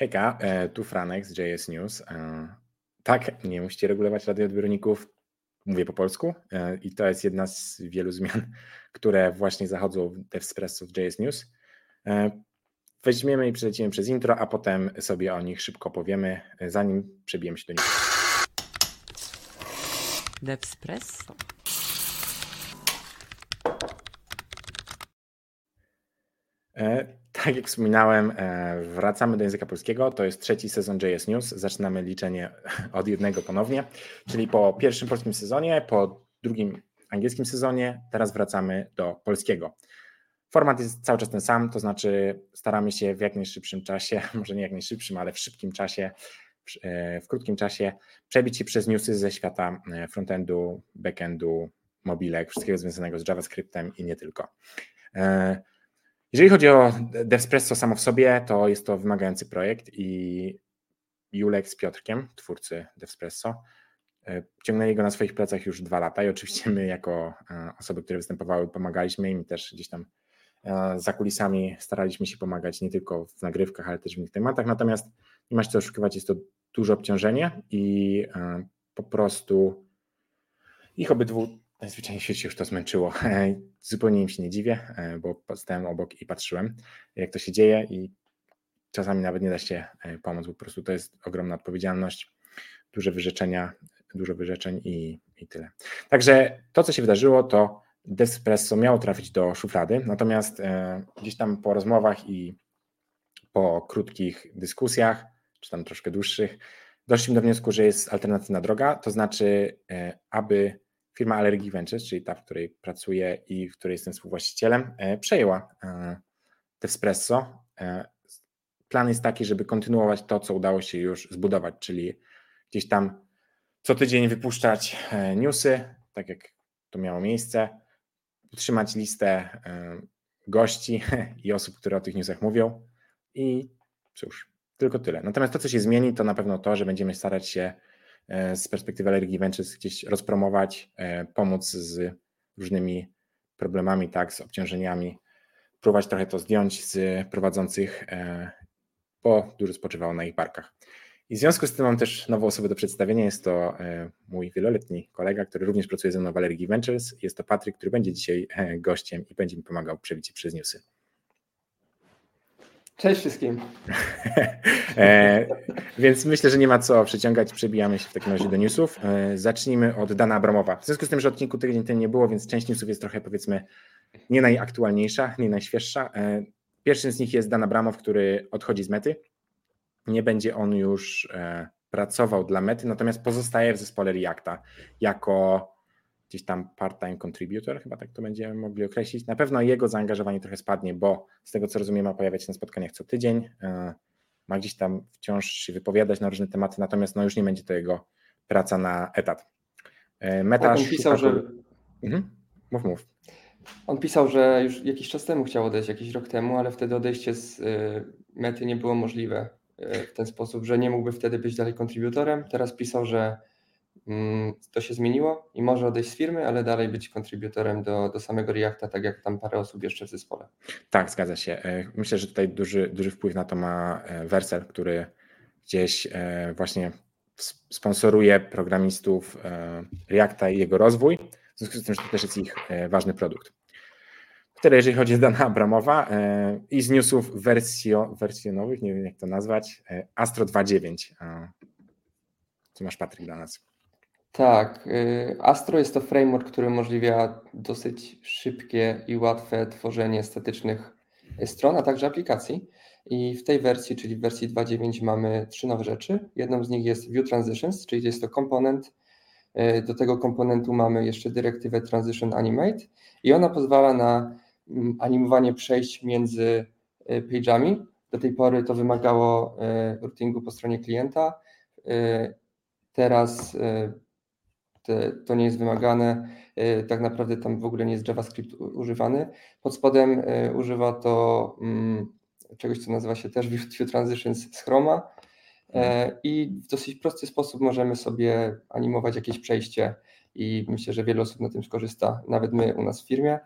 Hejka, e, tu Franek z JS News. E, tak, nie musicie regulować radioodbiorników, mówię po polsku e, i to jest jedna z wielu zmian, które właśnie zachodzą w DevSpresso w JS News. Weźmiemy i przelecimy przez intro, a potem sobie o nich szybko powiemy, zanim przebijemy się do nich. DevSpresso. Tak jak wspominałem, e, wracamy do języka polskiego. To jest trzeci sezon JS News. Zaczynamy liczenie od jednego ponownie, czyli po pierwszym polskim sezonie, po drugim angielskim sezonie, teraz wracamy do polskiego. Format jest cały czas ten sam, to znaczy staramy się w jak najszybszym czasie, może nie jak najszybszym, ale w szybkim czasie, w krótkim czasie przebić się przez newsy ze świata e, frontendu, backendu, mobilek, wszystkiego związanego z JavaScriptem i nie tylko. Jeżeli chodzi o Devspresso samo w sobie, to jest to wymagający projekt i Julek z Piotrkiem, twórcy Devspresso, e, ciągnęli go na swoich plecach już dwa lata i oczywiście my jako e, osoby, które występowały, pomagaliśmy im też gdzieś tam e, za kulisami staraliśmy się pomagać nie tylko w nagrywkach, ale też w innych tematach, natomiast nie ma się co oszukiwać, jest to duże obciążenie i po prostu ich obydwu Najzwyczajniej w świecie już to zmęczyło. Zupełnie im się nie dziwię, e, bo stałem obok i patrzyłem, jak to się dzieje i czasami nawet nie da się e, pomóc, po prostu to jest ogromna odpowiedzialność, duże wyrzeczenia, dużo wyrzeczeń i, i tyle. Także to, co się wydarzyło, to Despresso miało trafić do szuflady, natomiast e, gdzieś tam po rozmowach i po krótkich dyskusjach, czy tam troszkę dłuższych, doszliśmy do wniosku, że jest alternatywna droga, to znaczy, aby firma Allergy Ventures, czyli ta, w której pracuję i w której jestem współwłaścicielem, e, przejęła Devspresso. E, plan jest taki, żeby kontynuować to, co udało się już zbudować, czyli gdzieś tam co tydzień wypuszczać e, newsy, tak jak to miało miejsce, utrzymać listę gości i osób, które o tych newsach mówią i cóż, tylko tyle. Natomiast to, co się zmieni, to na pewno to, że będziemy starać się E, z perspektywy Allergy Ventures gdzieś rozpromować, e, pomóc z różnymi problemami, tak, z obciążeniami, próbować trochę to zdjąć z prowadzących, e, bo dużo spoczywało na ich barkach. I w związku z tym mam też nową osobę do przedstawienia. Jest to mój wieloletni kolega, który również pracuje ze mną w Allergy Ventures. Jest to Patryk, który będzie dzisiaj gościem i będzie mi pomagał przebić się przez newsy. Cześć wszystkim. e, więc myślę, że nie ma co przeciągać, przebijamy się w takim razie do newsów. E, zacznijmy od Dana Abramowa. W związku z tym, że odcinku tydzień ten nie było, więc część newsów jest trochę powiedzmy nie najaktualniejsza, nie najświeższa. E, pierwszym z nich jest Dan Abramow, który odchodzi z mety. Nie będzie on już e, pracował dla mety, natomiast pozostaje w zespole Reacta jako gdzieś tam part-time contributor, chyba tak to będziemy mogli określić. Na pewno jego zaangażowanie trochę spadnie, bo z tego co rozumiem ma pojawiać się na spotkaniach co tydzień, e, ma gdzieś tam wciąż się wypowiadać na różne tematy, natomiast no już nie będzie to jego praca na etat. E, Meta on pisał, że... Mhm. Mów, mów. On pisał, że już jakiś czas temu chciał odejść, jakiś rok temu, ale wtedy odejście z e, mety nie było możliwe w ten sposób, że nie mógłby wtedy być dalej kontrybutorem. Teraz pisał, że to się zmieniło i może odejść z firmy, ale dalej być kontrybutorem do, do samego Reacta, tak jak tam parę osób jeszcze w zespole. Tak, zgadza się. E, myślę, że tutaj duży, duży wpływ na to ma e, Versel, który gdzieś e, właśnie sponsoruje programistów Reacta i jego rozwój, w związku z tym, że to też jest ich ważny produkt. Tyle, jeżeli chodzi o Dana Abramowa i z newsów wersjo, wersjonowych, nie wiem jak to nazwać, Astro 2.9. Co masz Patryk dla nas? Tak, y, Astro jest to framework, który umożliwia dosyć szybkie i łatwe tworzenie statycznych stron, a także aplikacji. I w tej wersji, czyli w wersji 2.9 mamy trzy nowe rzeczy. Jedną z nich jest View Transitions, czyli jest to komponent. Y, do tego komponentu mamy jeszcze dyrektywę Transition Animate i ona pozwala na mm, animowanie przejść między y, page'ami. Do tej pory to wymagało routingu po stronie klienta. Teraz te, to nie jest wymagane. E, tak naprawdę tam w ogóle nie jest JavaScript używany. Pod spodem e, używa to mm, czegoś, co nazywa się też View Transitions z Chroma. E, I w dosyć prosty sposób możemy sobie animować jakieś przejście i myślę, że wiele osób na tym skorzysta, nawet my u nas w firmie.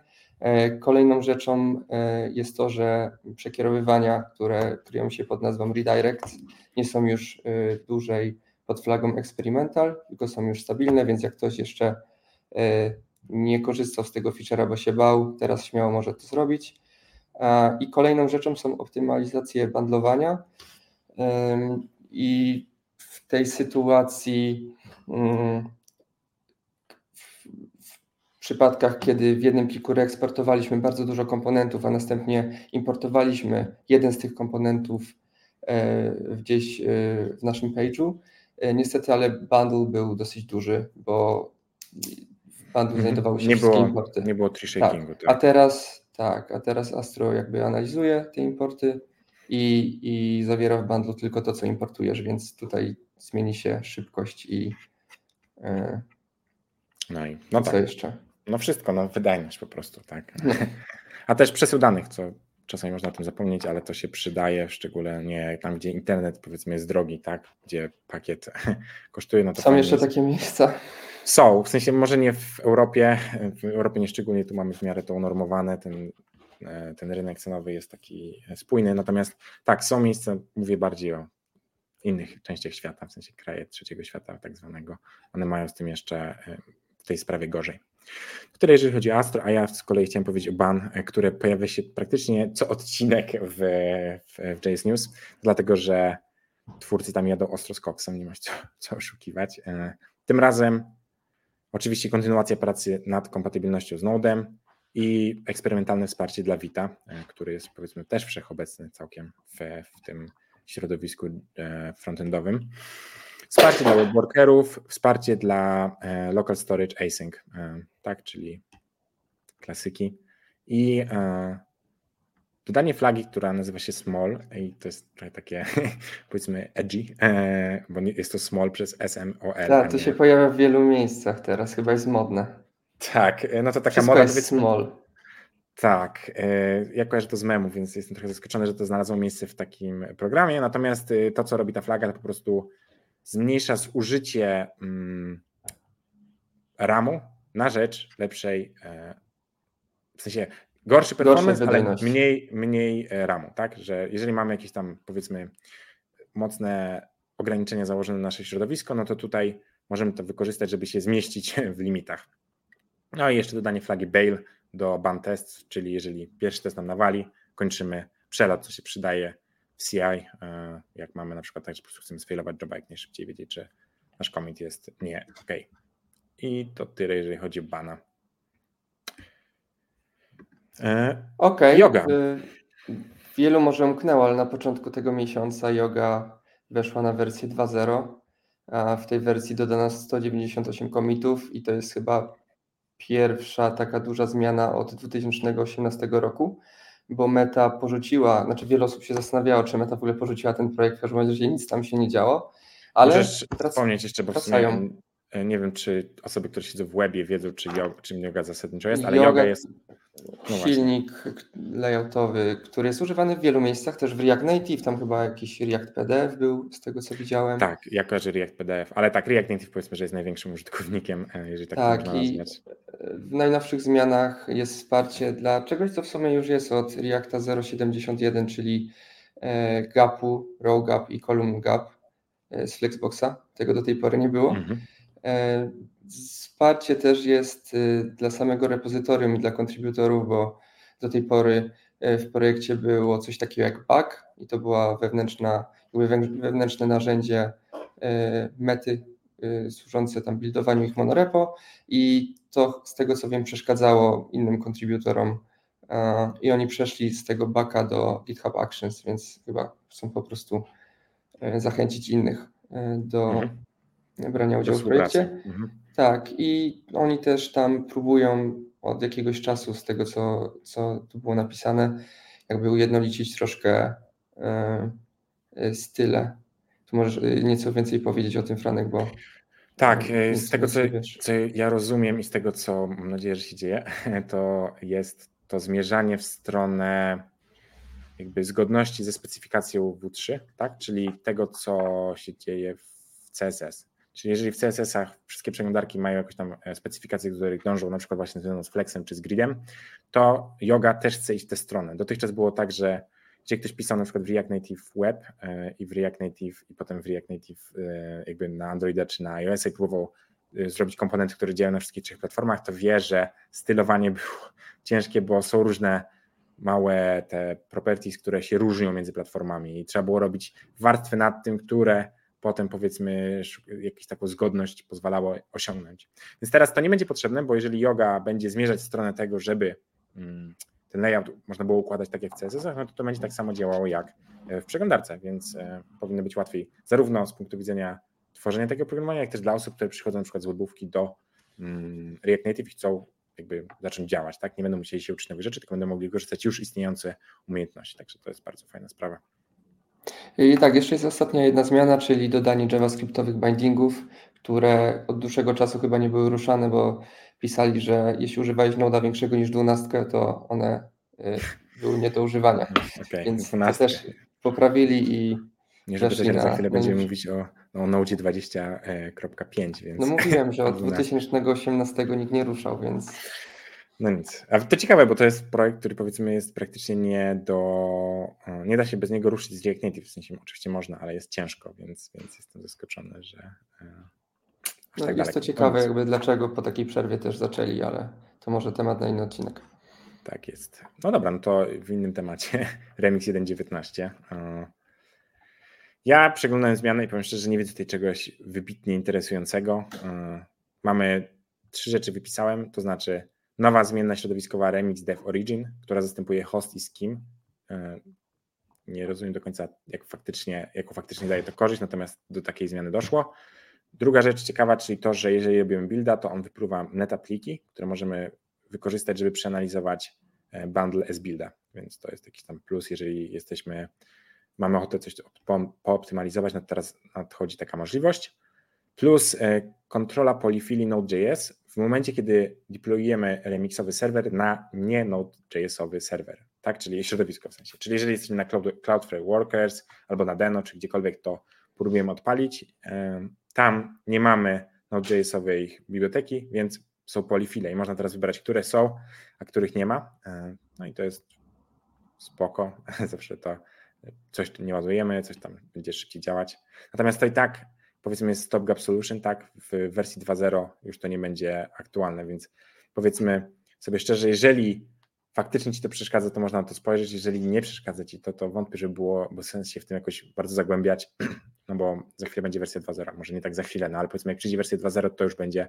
Kolejną rzeczą jest to, że przekierowywania, które kryją się pod nazwą redirect, nie są już dłużej pod flagą experimental, tylko są już stabilne, więc jak ktoś jeszcze nie korzystał z tego feature'a, bo się bał, teraz śmiało może to zrobić. I kolejną rzeczą są optymalizacje bandlowania. I w tej sytuacji, mm, w przypadkach, kiedy w jednym pliku reeksportowaliśmy bardzo dużo komponentów, a następnie importowaliśmy jeden z tych komponentów e, gdzieś e, w naszym page'u, e, niestety, ale bundle był dosyć duży, bo w bundle mhm. znajdowały się nie wszystkie było, importy. Nie było tree shakingu. Tak. A teraz tak, a teraz Astro jakby analizuje te importy i, i zawiera w bundlu tylko to, co importujesz, więc tutaj zmieni się szybkość i yy, no i no co tak. jeszcze? No wszystko, no wydajność po prostu, tak. A też przesył danych, co czasami można o tym zapomnieć, ale to się przydaje, szczególnie tam, gdzie internet powiedzmy jest drogi, tak, gdzie pakiet kosztuje. No to Są jeszcze jest. takie miejsca. Są, w sensie może nie w Europie, w Europie nie szczególnie, tu mamy w miarę to unormowane, ten, e, ten rynek cenowy jest taki spójny, natomiast tak, są miejsca, mówię bardziej o innych częściach świata, w sensie kraje trzeciego świata tak zwanego, one mają z tym jeszcze e, w tej sprawie gorzej. Tyle jeżeli chodzi o Astro, a ja z kolei chciałem powiedzieć o ban, e, które pojawia się praktycznie co odcinek w, w, w JS News, dlatego że twórcy tam jadą ostro z koksem, nie ma co, co oszukiwać. Tym razem Oczywiście kontynuacja pracy nad kompatybilnością z Nodem i eksperymentalne wsparcie dla Vita, e, który jest powiedzmy też wszechobecny całkiem w, w tym środowisku e, frontendowym. Wsparcie dla webworkerów, wsparcie dla e, local storage async, tak, czyli klasyki i dodanie flagi, która nazywa się small i to jest trochę takie powiedzmy edgy, e, bo jest to small przez SMOL. Tak, to się pojawia w wielu miejscach teraz, chyba jest modne. Tak, e, no to taka Wszystko moda jest small. Tak, e, ja kojarzę to z memu, więc jestem trochę zaskoczony, że to znalazło miejsce w takim programie, natomiast to, co robi ta flaga, to po prostu zmniejsza zużycie mm, RAMu na rzecz lepszej, w sensie Gorszy performance, ale mniej, mniej e, RAMu, tak? Że jeżeli mamy jakieś tam powiedzmy mocne ograniczenia założone na nasze środowisko, no to tutaj możemy to wykorzystać, żeby się zmieścić w limitach. No i jeszcze dodanie flagi bail do ban test, czyli jeżeli pierwszy test nam nawali, kończymy przelot, co się przydaje w CI, e, jak mamy na przykład tak, że po prostu chcemy sfailować joba jak najszybciej, wiedzieć, czy nasz commit jest nie ok. I to tyle, jeżeli chodzi o bana. E, Okej. Okay. Yoga. Wielu może umknęło, ale na początku tego miesiąca yoga weszła na wersję 2.0, a w tej wersji dodano 198 komitów i to jest chyba pierwsza taka duża zmiana od 2018 roku, bo Meta porzuciła, znaczy wiele osób się zastanawiało, czy Meta w ogóle porzuciła ten projekt, w każdym razie nic tam się nie działo, ale Możesz wspomnieć jeszcze, bo wracają. w sumie nie wiem, czy osoby, które siedzą w webie wiedzą, czy yoga, czym yoga zasadniczo jest, ale yoga, yoga jest. No silnik layoutowy, który jest używany w wielu miejscach, też w React Native, tam chyba jakiś React PDF był, z tego co widziałem. Tak, ja kojarzę React PDF, ale tak, React Native powiedzmy, że jest największym użytkownikiem, e, jeżeli tak, tak można nazwać. W najnowszych zmianach jest wsparcie dla czegoś, co w sumie już jest od Reacta 0.71, czyli e, gapu, row gap i column gap z Flexboxa. Tego do tej pory nie było. Mhm. E, wsparcie też jest dla samego repozytorium i dla kontrybutorów, bo do tej pory e, w projekcie było coś takiego jak bug i to była wewnętrzna, wewnętrzne narzędzie e, mety służące tam buildowaniu ich monorepo i to z tego co wiem przeszkadzało innym kontrybutorom i oni przeszli z tego baka do GitHub Actions, więc chyba chcą po prostu zachęcić innych do, mhm brania udziału w projekcie. Mhm. Tak, i oni też tam próbują od jakiegoś czasu, z tego co, co tu było napisane, jakby ujednolicić troszkę y, style. Możesz e, nieco więcej powiedzieć o tym, Franek, bo. Tak, z tego co, co ja rozumiem i z tego co mam nadzieję, że się dzieje, to jest to zmierzanie w stronę jakby zgodności ze specyfikacją W3, tak? czyli tego, co się dzieje w CSS Czyli jeżeli w CSS-ach wszystkie przeglądarki mają jakąś tam e, specyfikację, do których dążą, na przykład właśnie związaną z Flexem czy z Gridem, to Yoga też chce iść w tę stronę. Dotychczas było tak, że gdzie ktoś pisał na przykład w React Native Web e, i w React Native i potem w React Native e, jakby na Androida czy na iOS i próbował zrobić komponenty, które działają na wszystkich trzech platformach, to wie, że stylowanie było ciężkie, bo są różne małe te properties, które się różnią między platformami i trzeba było robić warstwy nad tym, które potem powiedzmy jakąś taką zgodność pozwalało osiągnąć. Więc teraz to nie będzie potrzebne, bo jeżeli yoga będzie zmierzać w stronę tego, żeby mm, ten layout można było układać tak jak w CSS, no to to będzie tak samo działało jak e, w przeglądarce, więc e, powinno być łatwiej zarówno z punktu widzenia tworzenia takiego programowania, jak też dla osób, które przychodzą na przykład z webówki do mm, React Native i chcą jakby zacząć działać, tak? Nie będą musieli się uczyć nowych rzeczy, tylko będą mogli korzystać już istniejące umiejętności, także to jest bardzo fajna sprawa. I tak, jeszcze jest ostatnia jedna zmiana, czyli dodanie javascriptowych bindingów, które od dłuższego czasu chyba nie były ruszane, bo pisali, że jeśli używałeś noda większego niż 12, to one y, były nie do używania. Okay, Więc to też poprawili i nie żeby też za chwilę będziemy mówić o, o Node 20.5. Więc... No mówiłem, że od 2018 nikt nie ruszał, więc no nic. A to ciekawe, bo to jest projekt, który powiedzmy jest praktycznie nie do. E, nie da się bez niego ruszyć z React Native. W sensie oczywiście można, ale jest ciężko, więc, więc jestem zaskoczony, że. E, no, tak jest to ciekawe, jakby dlaczego po takiej przerwie też zaczęli, ale to może temat na inny odcinek. Tak jest. No dobra, no to w innym temacie. Remix 1.19. E, ja przeglądałem zmiany i powiem szczerze, że nie widzę tutaj czegoś wybitnie interesującego. Mamy trzy rzeczy wypisałem, to znaczy Nowa zmienna środowiskowa Remix Dev Origin, która zastępuje host i skim. E, nie rozumiem do końca, jak faktycznie, jaką faktycznie daje to korzyść, natomiast do takiej zmiany doszło. Druga rzecz ciekawa, czyli to, że jeżeli robimy builda, to on wypływa netapliki, które możemy wykorzystać, żeby przeanalizować e, bundle s builda, więc to jest jakiś tam plus, jeżeli jesteśmy, mamy ochotę coś pooptymalizować, no teraz nadchodzi taka możliwość. Plus e, kontrola polifili Node.js w momencie, kiedy deployujemy remixowy serwer na nie Node.jsowy serwer, tak? czyli środowisko w sensie. Czyli jeżeli jesteśmy na Cloud, Cloudflare Workers albo na Deno, czy gdziekolwiek to próbujemy odpalić, tam nie mamy Node.jsowej biblioteki, więc są polifile i można teraz wybrać, które są, a których nie ma. No i to jest spoko, zawsze to coś nie ładujemy, coś tam będzie szybciej działać. Natomiast to i tak powiedzmy jest stopgap solution, tak, w wersji 2.0 już to nie będzie aktualne, więc powiedzmy sobie szczerze, jeżeli faktycznie Ci to przeszkadza, to można na to spojrzeć, jeżeli nie przeszkadza Ci to, to wątpię, że było bo sens się w tym jakoś bardzo zagłębiać, no bo za chwilę będzie wersja 2.0, może nie tak za chwilę, no ale powiedzmy jak przyjdzie wersja 2.0, to już będzie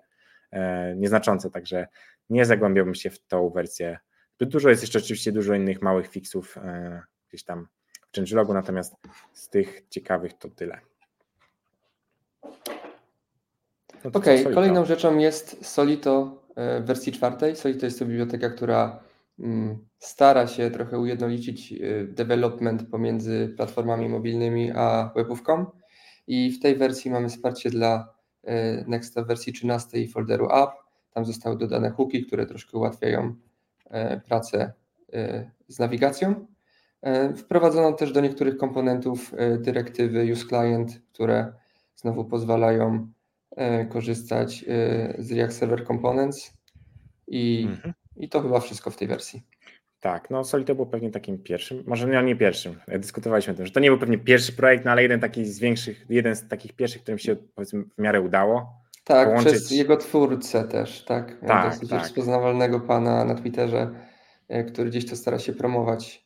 e, nieznaczące, także nie zagłębiałbym się w tą wersję. Dużo jest jeszcze oczywiście dużo innych małych fixów e, gdzieś tam w changelogu, natomiast z tych ciekawych to tyle. No Okej, okay, kolejną rzeczą jest Solito e, w wersji czwartej. Solito jest to biblioteka, która mm, stara się trochę ujednolicić e, development pomiędzy platformami mobilnymi a webówką. I w tej wersji mamy wsparcie dla e, Nexta w wersji 13 i folderu app. Tam zostały dodane hooki, które troszkę ułatwiają pracę z nawigacją. Wprowadzono też do niektórych komponentów dyrektywy use client, które znowu pozwalają E, korzystać e, z React Server Components i, mhm. i to chyba wszystko w tej wersji. Tak, no Solito był pewnie takim pierwszym, może nie, nie pierwszym, dyskutowaliśmy o tym, że to nie był pewnie pierwszy projekt, no ale jeden taki z większych, jeden z takich pierwszych, którym się powiedzmy w miarę udało. Tak, połączyć... przez jego twórcę też, tak? tak dosyć tak. rozpoznawalnego pana na Twitterze, e, który gdzieś to stara się promować.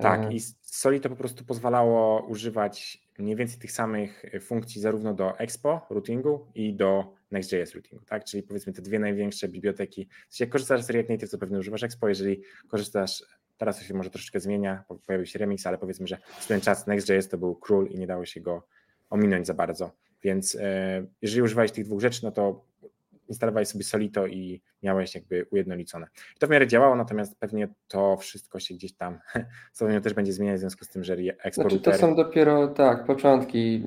Tak, i Solito po prostu pozwalało używać mniej więcej tych samych e, funkcji zarówno do Expo routingu i do Next.js routingu, tak? Czyli powiedzmy te dwie największe biblioteki. Jak korzystasz z React Native, to pewnie używasz Expo, jeżeli korzystasz, teraz to się może troszeczkę zmienia, pojawił się remix, ale powiedzmy, że w ten czas Next.js to był król i nie dało się go ominąć za bardzo. Więc e, jeżeli używałeś tych dwóch rzeczy, no to instalowałeś sobie Solito i miałeś jakby ujednolicone. I to w miarę działało, natomiast pewnie to wszystko się gdzieś tam Solidum też będzie zmieniać w związku z tym, że eksport znaczy, To są dopiero, tak, początki.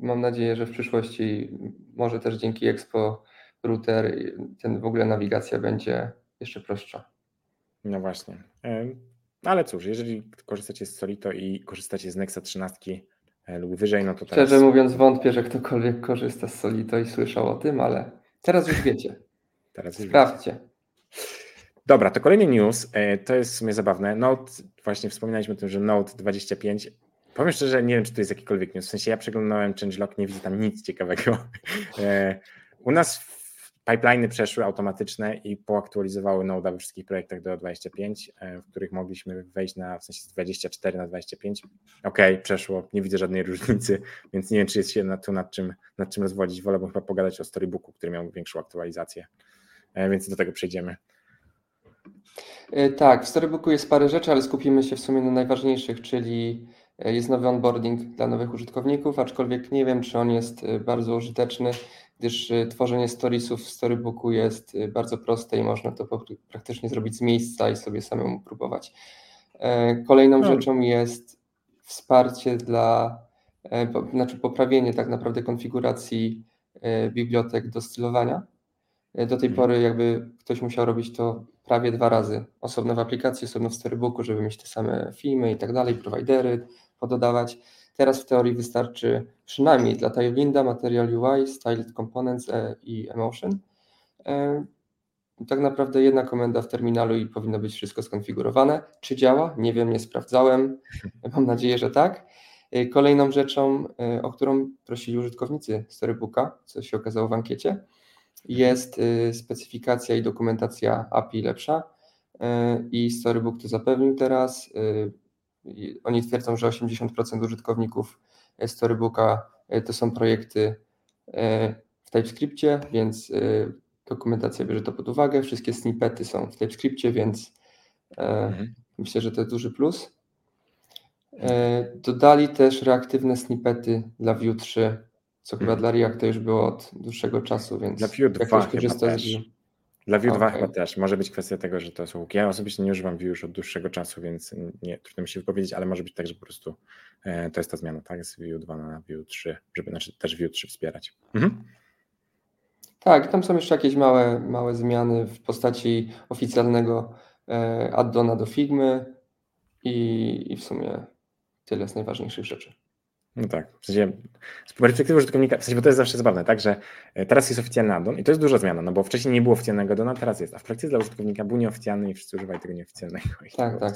Mam nadzieję, że w przyszłości może też dzięki Expo Router ten w ogóle nawigacja będzie jeszcze prostsza. No właśnie. Ale cóż, jeżeli korzystacie z Solito i korzystacie z Nexa 13, lub wyżej, no to teraz... Szczerze mówiąc wątpię, że ktokolwiek korzysta z Solito i słyszał o tym, ale teraz już wiecie. Teraz już Sprawdźcie. Wiecie. Dobra, to kolejny news, to jest w sumie zabawne. Note, właśnie wspominaliśmy o tym, że Note 25 Powiem szczerze, nie wiem, czy to jest jakikolwiek news. W sensie ja przeglądałem changelog, nie widzę tam nic ciekawego. U nas pipeliny przeszły automatyczne i poaktualizowały Node we wszystkich projektach do 25, e, w których mogliśmy wejść na w sensie z 24 na 25. Ok, przeszło, nie widzę żadnej różnicy, więc nie wiem, czy jest się na, tu nad czym, nad czym rozwodzić. Wolałbym chyba pogadać o storybooku, który miał większą aktualizację, e, więc do tego przejdziemy. E, tak, w storybooku jest parę rzeczy, ale skupimy się w sumie na najważniejszych, czyli jest nowy onboarding dla nowych użytkowników, aczkolwiek nie wiem, czy on jest bardzo użyteczny gdyż y, tworzenie storiesów w storybooku jest y, bardzo proste i można to praktycznie zrobić z miejsca i sobie samemu próbować. E, kolejną no. rzeczą jest wsparcie dla, e, znaczy poprawienie tak naprawdę konfiguracji e, bibliotek do stylowania. Do tej mhm. pory jakby ktoś musiał robić to prawie dwa razy. Osobno w aplikacji, osobno w storybooku, żeby mieć te same filmy i tak dalej, prowajdery pododawać. Teraz w teorii wystarczy przynajmniej dla Tailwinda Material UI, Styled Components e, i Emotion. E, tak naprawdę jedna komenda w terminalu i powinno być wszystko skonfigurowane. Czy działa? Nie wiem, nie sprawdzałem. Mam nadzieję, że tak. E, kolejną rzeczą, o którą prosili użytkownicy Storybooka, co się okazało w ankiecie, jest specyfikacja i dokumentacja API lepsza. I Storybook to zapewnił teraz. Oni twierdzą, że 80% użytkowników Storybooka e, to są projekty e, w TypeScriptie, więc e, dokumentacja bierze to pod uwagę. Wszystkie snippety są w TypeScriptie, więc mhm. myślę, że to jest duży plus. Dodali też reaktywne snippety dla Vue 3, co chyba mhm. dla Reacta już było od dłuższego czasu, więc dla Vue 2 korzysta z dla Vue 2 chyba też. Może być kwestia tego, że to są. Ja osobiście nie używam Vue już od dłuższego czasu, więc nie, trudno mi się wypowiedzieć, ale może być tak, że po prostu e, to jest ta zmiana, tak? Z Vue 2 na Vue 3, żeby znaczy też Vue 3 wspierać. Mhm. Tak, tam są jeszcze jakieś małe, małe zmiany w postaci oficjalnego e, addona do Figmy i, i w sumie tyle z najważniejszych rzeczy. No tak, w sensie z perspektywy użytkownika, w sensie, bo to jest zawsze zabawne, tak, że e, teraz jest oficjalny addon i to jest duża zmiana, no bo wcześniej nie było oficjalnego addona, teraz jest, a w praktyce dla użytkownika był nieoficjalny i wszyscy używają tego nieoficjalnego. Tak, tak.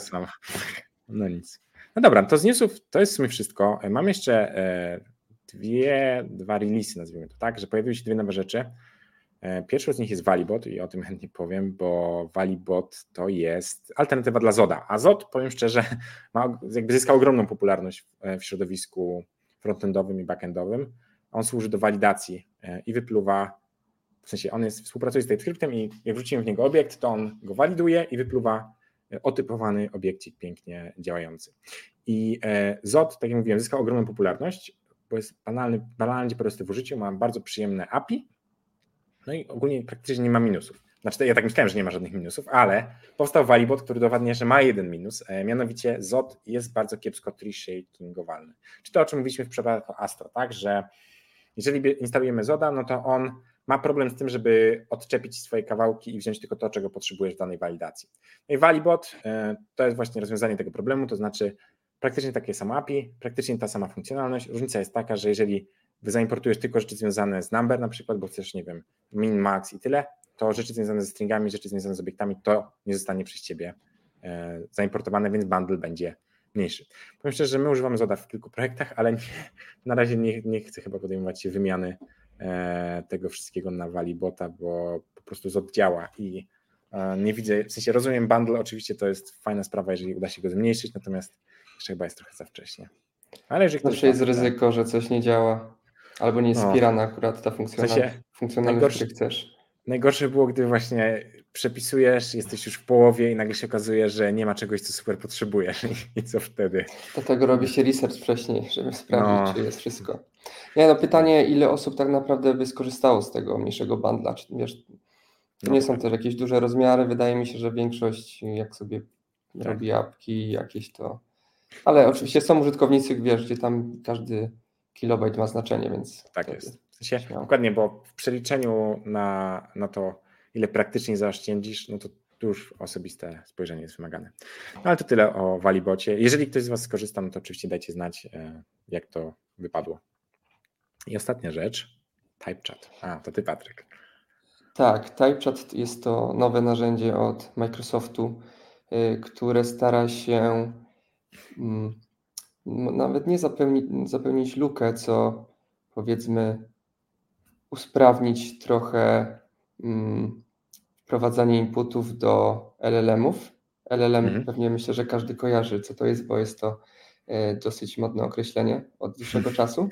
No nic. No dobra, to z newsów to jest w sumie wszystko. E, mam jeszcze e, dwie, dwa releasy, nazwijmy to tak, że pojawiły się dwie nowe rzeczy. E, pierwszy z nich jest Valibot i o tym chętnie powiem, bo Valibot to jest alternatywa dla Zoda. A Zod, powiem szczerze, ma, jakby zyskał ogromną popularność w środowisku frontendowym i backendowym. On służy do walidacji e, i wypluwa, w sensie on jest, współpracuje z TypeScriptem i jak wrzucimy w niego obiekt, to on go waliduje i wypluwa e, otypowany obiekcik pięknie działający. I Zod, tak jak mówiłem, zyskał ogromną popularność, bo jest banalny, banalnie prosty w użyciu, ma bardzo przyjemne API, no i ogólnie praktycznie nie ma minusów. Znaczy, ja tak myślałem, że nie ma żadnych minusów, ale powstał Valibot, który udowadnia, że ma jeden minus, e, mianowicie ZOT jest bardzo kiepsko tree shakingowalny. Czy to, o czym mówiliśmy w przypadku Astro, tak, że jeżeli instalujemy ZODA, no to on ma problem z tym, żeby odczepić swoje kawałki i wziąć tylko to, czego potrzebujesz w danej walidacji. No i Valibot e, to jest właśnie rozwiązanie tego problemu, to znaczy praktycznie takie samo API, praktycznie ta sama funkcjonalność. Różnica jest taka, że jeżeli zaimportujesz tylko rzeczy związane z number na przykład, bo chcesz, nie wiem, min, max i tyle, to rzeczy związane ze stringami, rzeczy związane z obiektami, to nie zostanie przez Ciebie e, zaimportowane, więc bundle będzie mniejszy. Powiem szczerze, że my używamy Zoda w kilku projektach, ale nie, na razie nie, nie chcę chyba podejmować się wymiany e, tego wszystkiego na Valibota, bo po prostu Zod działa i e, nie widzę, w sensie rozumiem bundle, oczywiście to jest fajna sprawa, jeżeli uda się go zmniejszyć, natomiast jeszcze chyba jest trochę za wcześnie. Ale jeżeli Zawsze jest ryzyko, że coś nie działa. Albo nie jest no. wspierana akurat ta funkcjonalność, funkcjonalność, której chcesz. Najgorsze było, gdy właśnie przepisujesz, jesteś już w połowie i nagle się okazuje, że nie ma czegoś, co super potrzebujesz i co wtedy? Dlatego robi się research wcześniej, żeby sprawdzić, no. czy jest wszystko. Nie no, pytanie, ile osób tak naprawdę by skorzystało z tego mniejszego bundla? Czy, wiesz, to nie no, są też jakieś duże rozmiary, wydaje mi się, że większość jak sobie tak. robi apki jakieś to... Ale oczywiście są użytkownicy, wiesz, gdzie tam każdy kilobajt ma znaczenie, więc. Tak jest. W sensie, dokładnie, bo w przeliczeniu na, na to, ile praktycznie zaoszczędzisz, no to już osobiste spojrzenie jest wymagane. No ale to tyle o Walibocie. Jeżeli ktoś z Was skorzysta, no to oczywiście dajcie znać, e, jak to wypadło. I ostatnia rzecz, TypeChat. A, to Ty, Patryk. Tak, TypeChat jest to nowe narzędzie od Microsoftu, y, które stara się mm, nawet nie zapełnić, zapełnić lukę, co powiedzmy usprawnić trochę mm, wprowadzanie inputów do LLM-ów. LLM mhm. pewnie myślę, że każdy kojarzy, co to jest, bo jest to e, dosyć modne określenie od dłuższego czasu.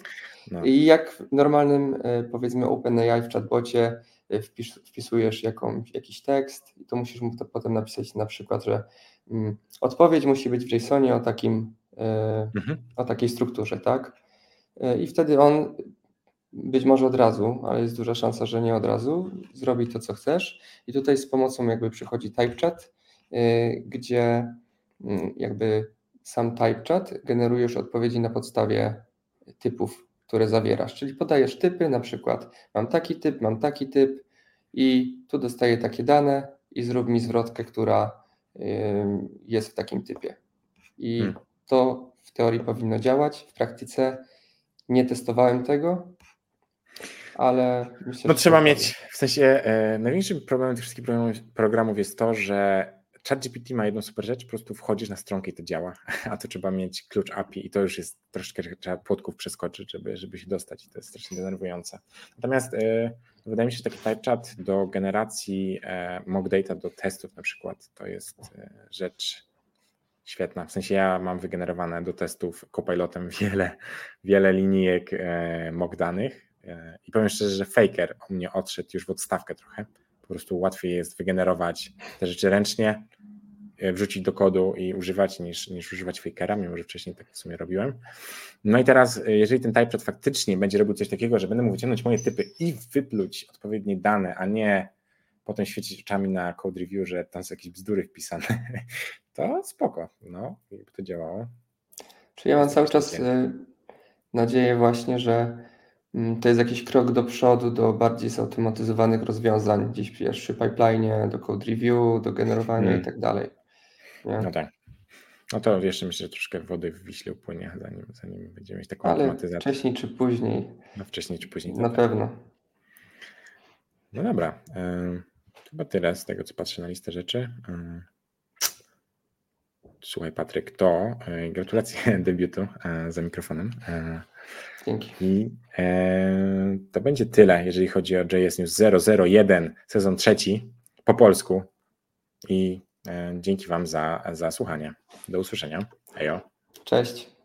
No. I jak w normalnym, e, powiedzmy, OpenAI w chatbocie e, wpis, wpisujesz jakąś, jakiś tekst i to musisz mu to potem napisać na przykład, że mm, odpowiedź musi być w JSONie o takim, mhm. o takiej strukturze, tak? I wtedy on być może od razu, ale jest duża szansa, że nie od razu, zrobi to, co chcesz. I tutaj z pomocą jakby przychodzi TypeChat, y, gdzie mm, jakby sam TypeChat generujesz odpowiedzi na podstawie typów, które zawierasz. Czyli podajesz typy, na przykład mam taki typ, mam taki typ i tu dostaję takie dane i zrób mi zwrotkę, która jest w takim typie. I hmm. To w teorii powinno działać, w praktyce nie testowałem tego, ale myślę, No trzeba mieć, w sensie e, największym problemem tych wszystkich programów, programów jest to, że ChatGPT ma jedną super rzecz, po prostu wchodzisz na stronkę i to działa, a to trzeba mieć klucz API i to już jest troszeczkę, trzeba płotków przeskoczyć, żeby, żeby się dostać i to jest strasznie denerwujące. Natomiast e, wydaje mi się, że taki type chat do generacji e, mock data do testów na przykład, to jest e, rzecz świetna. W sensie ja mam wygenerowane do testów copilotem wiele, wiele linijek e, mock danych E, I powiem szczerze, że Faker u mnie odszedł już w odstawkę trochę. Po prostu łatwiej jest wygenerować te rzeczy ręcznie, e, wrzucić do kodu i używać niż, niż używać Fakera, mimo że wcześniej tak w sumie robiłem. No i teraz, e, jeżeli ten typechat faktycznie będzie robił coś takiego, że będę mógł wyciągnąć moje typy i wypluć odpowiednie dane, a nie potem świecić oczami na code review, że tam są jakieś bzdury wpisane, to spoko, no, jakby to działało. Czy ja mam cały czas nadzieję właśnie, że Mm, to jest jakiś krok do przodu, do bardziej zautomatyzowanych rozwiązań, gdzieś pierwszy pipeline, do code review, do generowania hmm. i tak dalej. Nie? No tak. No to jeszcze myślę, że troszkę wody w Wiśle upłynie, zanim, zanim będziemy mieć taką Ale automatyzację. wcześniej czy później. No wcześniej czy później. Na tak. pewno. No dobra. chyba tyle z tego, co patrzę na listę rzeczy. Słuchaj, Patryk, to e, gratulacje debiutu e, za mikrofonem. E, Dzięki. I to będzie tyle, jeżeli chodzi o JS News 001, sezon trzeci po polsku. I dzięki Wam za, za słuchanie. Do usłyszenia. Hejo. Cześć.